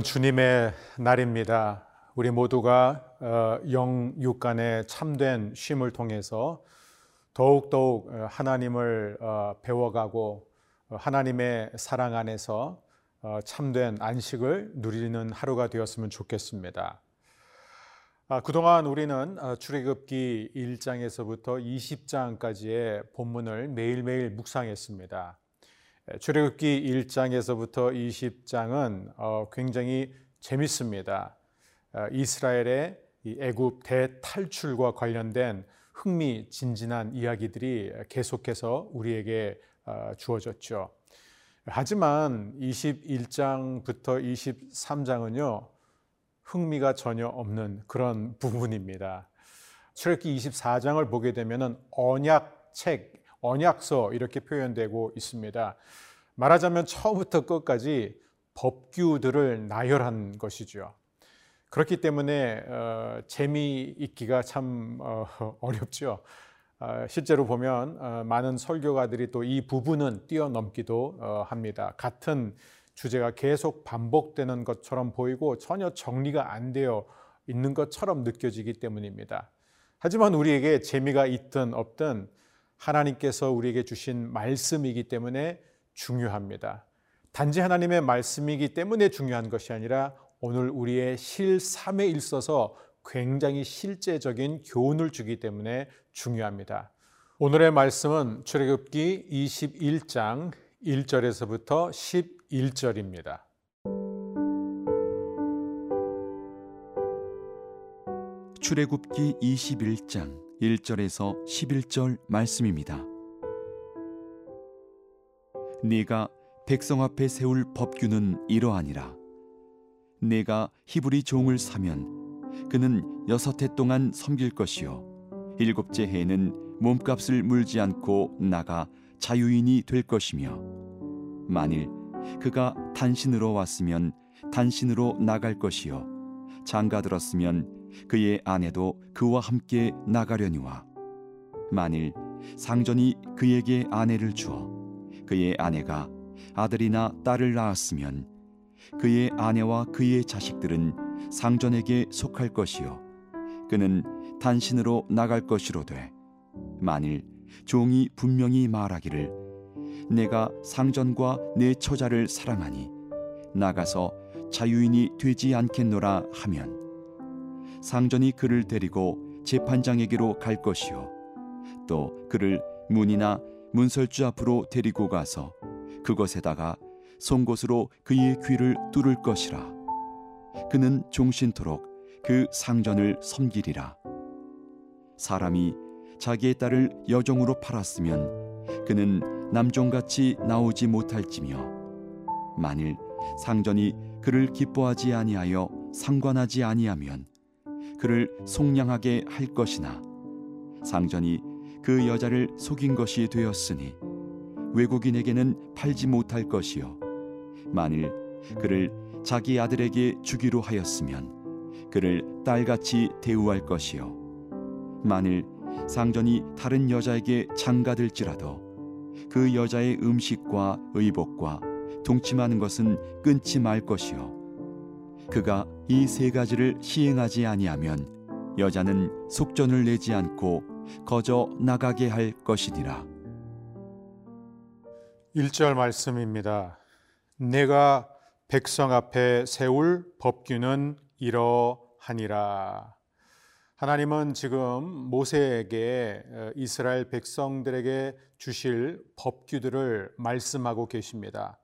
오늘은 주님의 날입니다. 우리 모두가 어, 영육간의 참된 쉼을 통해서 더욱더욱 어, 하나님을 어, 배워가고 하나님의 사랑 안에서 참된 안식을 누리는 하루가 되었으면 좋겠습니다. 아, 그동안 우리는 출애굽기 1장에서부터 20장까지의 본문을 매일매일 묵상했습니다. 출애굽기 1장에서부터 20장은 어, 굉장히 재밌습니다. 어, 이스라엘의 애굽 대탈출과 관련된 흥미진진한 이야기들이 계속해서 우리에게 어, 주어졌죠. 하지만 21장부터 23장은요, 흥미가 전혀 없는 그런 부분입니다. 출애굽기 24장을 보게 되면 언약 책, 언약서 이렇게 표현되고 있습니다. 말하자면 처음부터 끝까지 법규들을 나열한 것이죠. 그렇기 때문에 어, 재미있기가 참 어, 어렵죠. 어, 실제로 보면 어, 많은 설교가들이 또 이 부분은 뛰어넘기도 어, 합니다. 같은 주제가 계속 반복되는 것처럼 보이고 전혀 정리가 안 되어 있는 것처럼 느껴지기 때문입니다. 하지만 우리에게 재미가 있든 없든 하나님께서 우리에게 주신 말씀이기 때문에 중요합니다. 단지 하나님의 말씀이기 때문에 중요한 것이 아니라 오늘 우리의 실삼에 있어서 굉장히 실제적인 교훈을 주기 때문에 중요합니다. 오늘의 말씀은 출애굽기 21장 1절에서부터 11절입니다. 출애굽기 21장 1절에서 11절 말씀입니다. 네가 백성 앞에 세울 법규는 이러하니라. 네가 히브리 종을 사면 그는 여섯 해 동안 섬길 것이요 일곱째 해는 몸값을 물지 않고 나가 자유인이 될 것이며 만일 그가 단신으로 왔으면 단신으로 나갈 것이요 장가 들었으면 그의 아내도 그와 함께 나가려니와 만일 상전이 그에게 아내를 주어 그의 아내가 아들이나 딸을 낳았으면 그의 아내와 그의 자식들은 상전에게 속할 것이요 그는 단신으로 나갈 것이로되 만일 종이 분명히 말하기를 내가 상전과 내 처자를 사랑하니 나가서 자유인이 되지 않겠노라 하면 상전이 그를 데리고 재판장에게로 갈 것이요. 또 그를 문이나 문설주 앞으로 데리고 가서 그것에다가 송곳으로 그의 귀를 뚫을 것이라. 그는 종신토록 그 상전을 섬기리라. 사람이 자기의 딸을 여종으로 팔았으면 그는 남종같이 나오지 못할지며 만일 상전이 그를 기뻐하지 아니하여 상관하지 아니하면 그를 속량하게 할 것이나 상전이 그 여자를 속인 것이 되었으니 외국인에게는 팔지 못할 것이요. 만일 그를 자기 아들에게 주기로 하였으면 그를 딸같이 대우할 것이요. 만일 상전이 다른 여자에게 장가들지라도 그 여자의 음식과 의복과 동침하는 것은 끊지 말 것이요 그가 이 세 가지를 시행하지 아니하면 여자는 속전을 내지 않고 거저 나가게 할 것이니라. 1절 말씀입니다. 내가 백성 앞에 세울 법규는 이러하니라. 하나님은 지금 모세에게 어, 이스라엘 백성들에게 주실 법규들을 말씀하고 계십니다.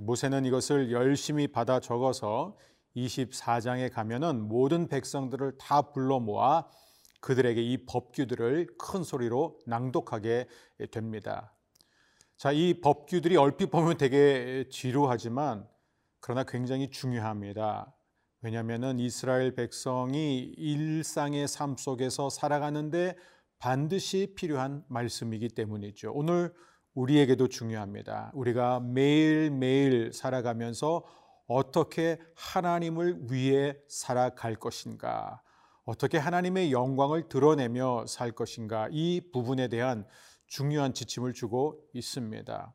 모세는 이것을 열심히 받아 적어서 24장에 가면은 모든 백성들을 다 불러 모아 그들에게 이 법규들을 큰 소리로 낭독하게 됩니다. 자, 이 법규들이 얼핏 보면 되게 지루하지만 그러나 굉장히 중요합니다. 왜냐하면 이스라엘 백성이 일상의 삶 속에서 살아가는데 반드시 필요한 말씀이기 때문이죠. 오늘 우리에게도 중요합니다. 우리가 매일매일 살아가면서 어떻게 하나님을 위해 살아갈 것인가? 어떻게 하나님의 영광을 드러내며 살 것인가? 이 부분에 대한 중요한 지침을 주고 있습니다.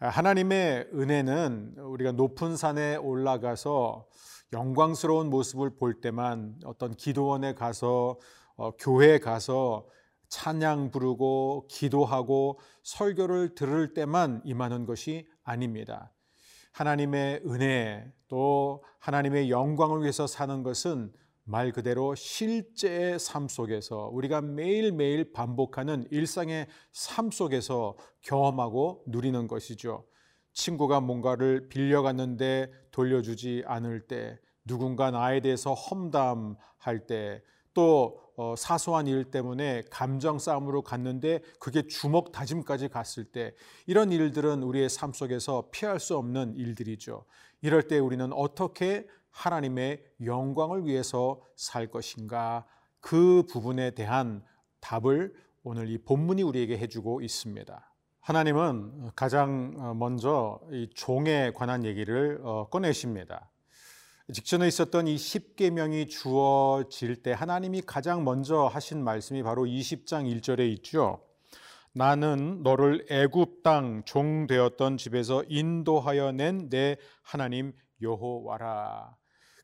하나님의 은혜는 우리가 높은 산에 올라가서 영광스러운 모습을 볼 때만 어떤 기도원에 가서 어, 교회에 가서 찬양 부르고 기도하고 설교를 들을 때만 임하는 것이 아닙니다. 하나님의 은혜 또 하나님의 영광을 위해서 사는 것은 말 그대로 실제의 삶 속에서 우리가 매일매일 반복하는 일상의 삶 속에서 경험하고 누리는 것이죠. 친구가 뭔가를 빌려갔는데 돌려주지 않을 때, 누군가 나에 대해서 험담할 때, 또 어, 사소한 일 때문에 감정 싸움으로 갔는데 그게 주먹 다짐까지 갔을 때 이런 일들은 우리의 삶 속에서 피할 수 없는 일들이죠. 이럴 때 우리는 어떻게 하나님의 영광을 위해서 살 것인가 그 부분에 대한 답을 오늘 이 본문이 우리에게 해주고 있습니다. 하나님은 가장 먼저 이 종에 관한 얘기를 어, 꺼내십니다. 직전에 있었던 이 십계명이 주어질 때 하나님이 가장 먼저 하신 말씀이 바로 20장 1절에 있죠. 나는 너를 애굽 땅 종 되었던 집에서 인도하여 낸 내 하나님 여호와라.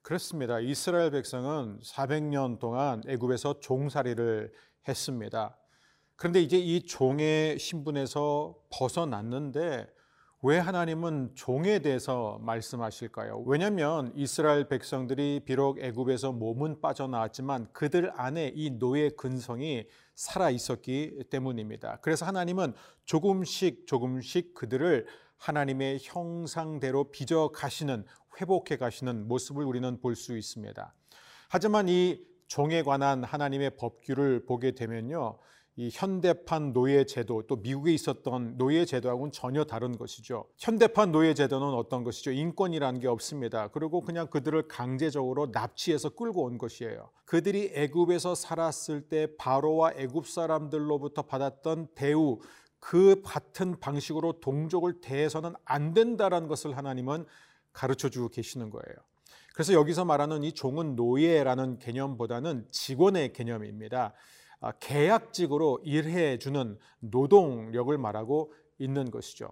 그렇습니다. 이스라엘 백성은 400년 동안 애굽에서 종살이를 했습니다. 그런데 이제 이 종의 신분에서 벗어났는데 왜 하나님은 종에 대해서 말씀하실까요? 왜냐하면 이스라엘 백성들이 비록 애굽에서 몸은 빠져나왔지만 그들 안에 이 노예 근성이 살아 있었기 때문입니다. 그래서 하나님은 조금씩 조금씩 그들을 하나님의 형상대로 빚어 가시는 회복해 가시는 모습을 우리는 볼 수 있습니다. 하지만 이 종에 관한 하나님의 법규를 보게 되면요. 이 현대판 노예 제도 또 미국에 있었던 노예 제도하고는 전혀 다른 것이죠. 현대판 노예 제도는 어떤 것이죠? 인권이라는 게 없습니다. 그리고 그냥 그들을 강제적으로 납치해서 끌고 온 것이에요. 그들이 애굽에서 살았을 때 바로와 애굽 사람들로부터 받았던 대우 그 같은 방식으로 동족을 대해서는 안 된다라는 것을 하나님은 가르쳐 주고 계시는 거예요. 그래서 여기서 말하는 이 종은 노예라는 개념보다는 직원의 개념입니다. 아, 계약직으로 일해 주는 노동력을 말하고 있는 것이죠.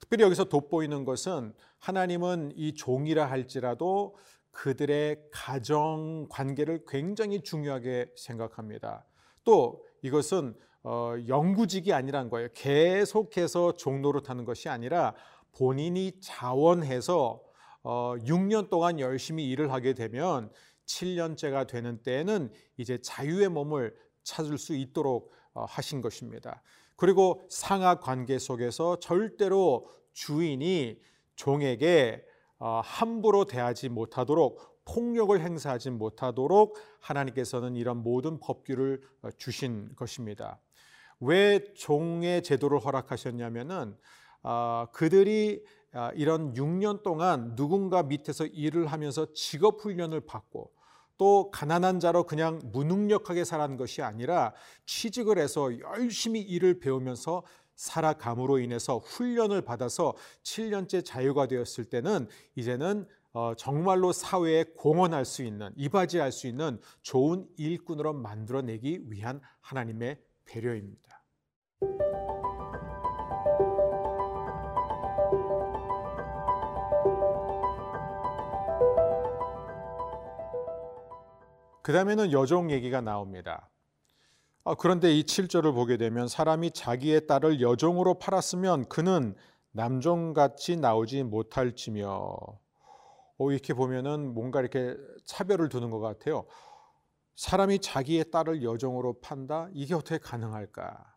특별히 여기서 돋보이는 것은 하나님은 이 종이라 할지라도 그들의 가정 관계를 굉장히 중요하게 생각합니다. 또 이것은 어, 영구직이 아니란 거예요. 계속해서 종로를 타는 것이 아니라 본인이 자원해서 어, 6년 동안 열심히 일을 하게 되면 7년째가 되는 때에는 이제 자유의 몸을 찾을 수 있도록 어, 하신 것입니다. 그리고 상하 관계 속에서 절대로 주인이 종에게 어, 함부로 대하지 못하도록 폭력을 행사하지 못하도록 하나님께서는 이런 모든 법규를 어, 주신 것입니다. 왜 종의 제도를 허락하셨냐면은 그들이 이런 6년 동안 누군가 밑에서 일을 하면서 직업 훈련을 받고 또 가난한 자로 그냥 무능력하게 살아간 것이 아니라 취직을 해서 열심히 일을 배우면서 살아감으로 인해서 훈련을 받아서 7년째 자유가 되었을 때는 이제는 어, 정말로 사회에 공헌할 수 있는 이바지할 수 있는 좋은 일꾼으로 만들어내기 위한 하나님의 배려입니다. 그 다음에는 여종 얘기가 나옵니다. 아, 그런데 이 7절을 보게 되면 사람이 자기의 딸을 여종으로 팔았으면 그는 남종같이 나오지 못할지며 어, 이렇게 보면은 뭔가 이렇게 차별을 두는 것 같아요. 사람이 자기의 딸을 여종으로 판다? 이게 어떻게 가능할까?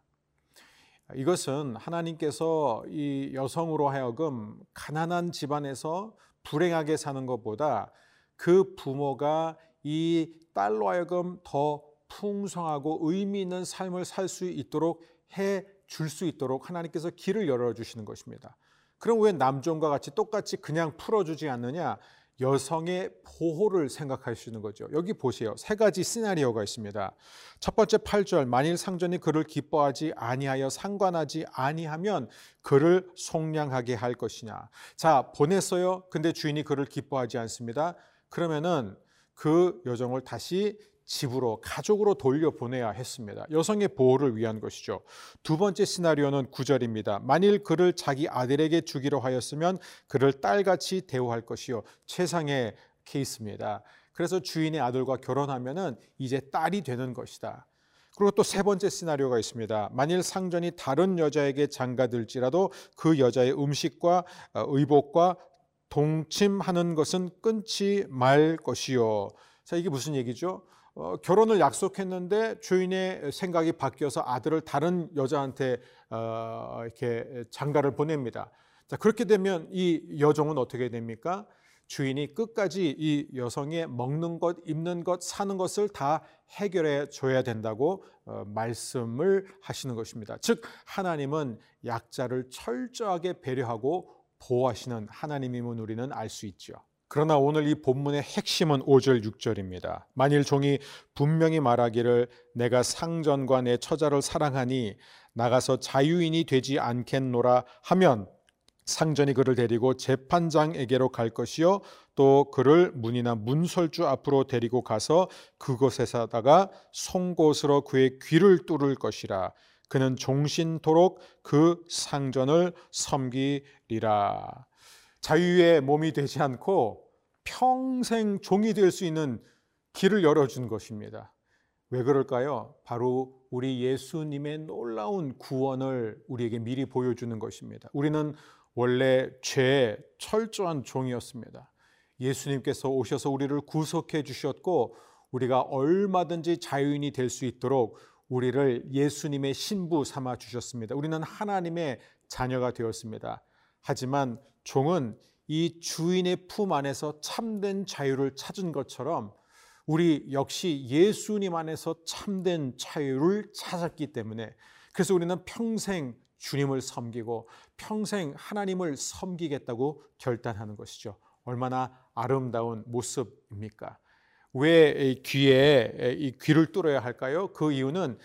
이것은 하나님께서 이 여성으로 하여금 가난한 집안에서 불행하게 사는 것보다 그 부모가 이 딸로 하여금 더 풍성하고 의미 있는 삶을 살 수 있도록 해 줄 수 있도록 하나님께서 길을 열어 주시는 것입니다. 그럼 왜 남종과 같이 똑같이 그냥 풀어 주지 않느냐? 여성의 보호를 생각하시는 거죠. 여기 보세요. 세 가지 시나리오가 있습니다. 첫 번째 8절 만일 상전이 그를 기뻐하지 아니하여 상관하지 아니하면 그를 속량하게 할 것이냐. 자, 보냈어요. 근데 주인이 그를 기뻐하지 않습니다. 그러면은 그 여정을 다시 집으로 가족으로 돌려보내야 했습니다. 여성의 보호를 위한 것이죠. 두 번째 시나리오는 구절입니다. 만일 그를 자기 아들에게 주기로 하였으면 그를 딸같이 대우할 것이요. 최상의 케이스입니다. 그래서 주인의 아들과 결혼하면은 이제 딸이 되는 것이다. 그리고 또 세 번째 시나리오가 있습니다. 만일 상전이 다른 여자에게 장가들지라도 그 여자의 음식과 어, 의복과 동침하는 것은 끊지 말 것이요. 자, 이게 무슨 얘기죠? 어, 결혼을 약속했는데 주인의 생각이 바뀌어서 아들을 다른 여자한테 어, 이렇게 장가를 보냅니다. 자, 그렇게 되면 이 여종은 어떻게 됩니까? 주인이 끝까지 이 여성의 먹는 것, 입는 것, 사는 것을 다 해결해 줘야 된다고 어, 말씀을 하시는 것입니다. 즉, 하나님은 약자를 철저하게 배려하고 보호하시는 하나님임을 우리는 알 수 있죠. 그러나 오늘 이 본문의 핵심은 5절 6절입니다. 만일 종이 분명히 말하기를 내가 상전과 내 처자를 사랑하니 나가서 자유인이 되지 않겠노라 하면 상전이 그를 데리고 재판장에게로 갈 것이요 또 그를 문이나 문설주 앞으로 데리고 가서 그곳에서다가 송곳으로 그의 귀를 뚫을 것이라 그는 종신토록 그 상전을 섬기리라 자유의 몸이 되지 않고 평생 종이 될 수 있는 길을 열어준 것입니다. 왜 그럴까요? 바로 우리 예수님의 놀라운 구원을 우리에게 미리 보여주는 것입니다. 우리는 원래 죄의 철저한 종이었습니다. 예수님께서 오셔서 우리를 구속해 주셨고 우리가 얼마든지 자유인이 될 수 있도록 우리를 예수님의 신부 삼아 주셨습니다. 우리는 하나님의 자녀가 되었습니다. 하지만 종은 이 주인의 품 안에서 참된 자유를 찾은 것처럼 우리 역시 예수님 안에서 참된 자유를 찾았기 때문에 그래서 우리는 평생 주님을 섬기고 평생 하나님을 섬기겠다고 결단하는 것이죠. 얼마나 아름다운 모습입니까? 왜 귀에 이 귀를 뚫어야 할까요? 그 이유는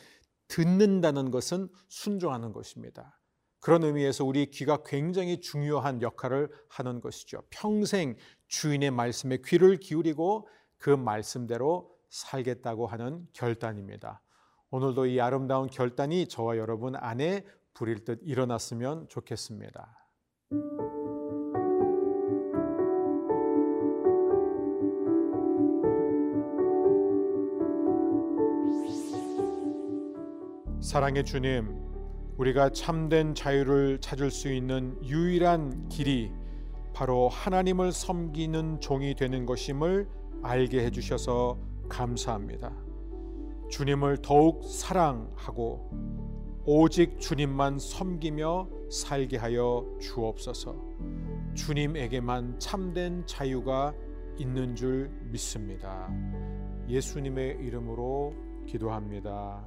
듣는다는 것은 순종하는 것입니다. 그런 의미에서 우리 귀가 굉장히 중요한 역할을 하는 것이죠. 평생 주인의 말씀에 귀를 기울이고 그 말씀대로 살겠다고 하는 결단입니다. 오늘도 이 아름다운 결단이 저와 여러분 안에 불일 듯 일어났으면 좋겠습니다. 사랑의 주님, 우리가 참된 자유를 찾을 수 있는 유일한 길이 바로 하나님을 섬기는 종이 되는 것임을 알게 해주셔서 감사합니다. 주님을 더욱 사랑하고 오직 주님만 섬기며 살게 하여 주옵소서. 주님에게만 참된 자유가 있는 줄 믿습니다. 예수님의 이름으로 기도합니다.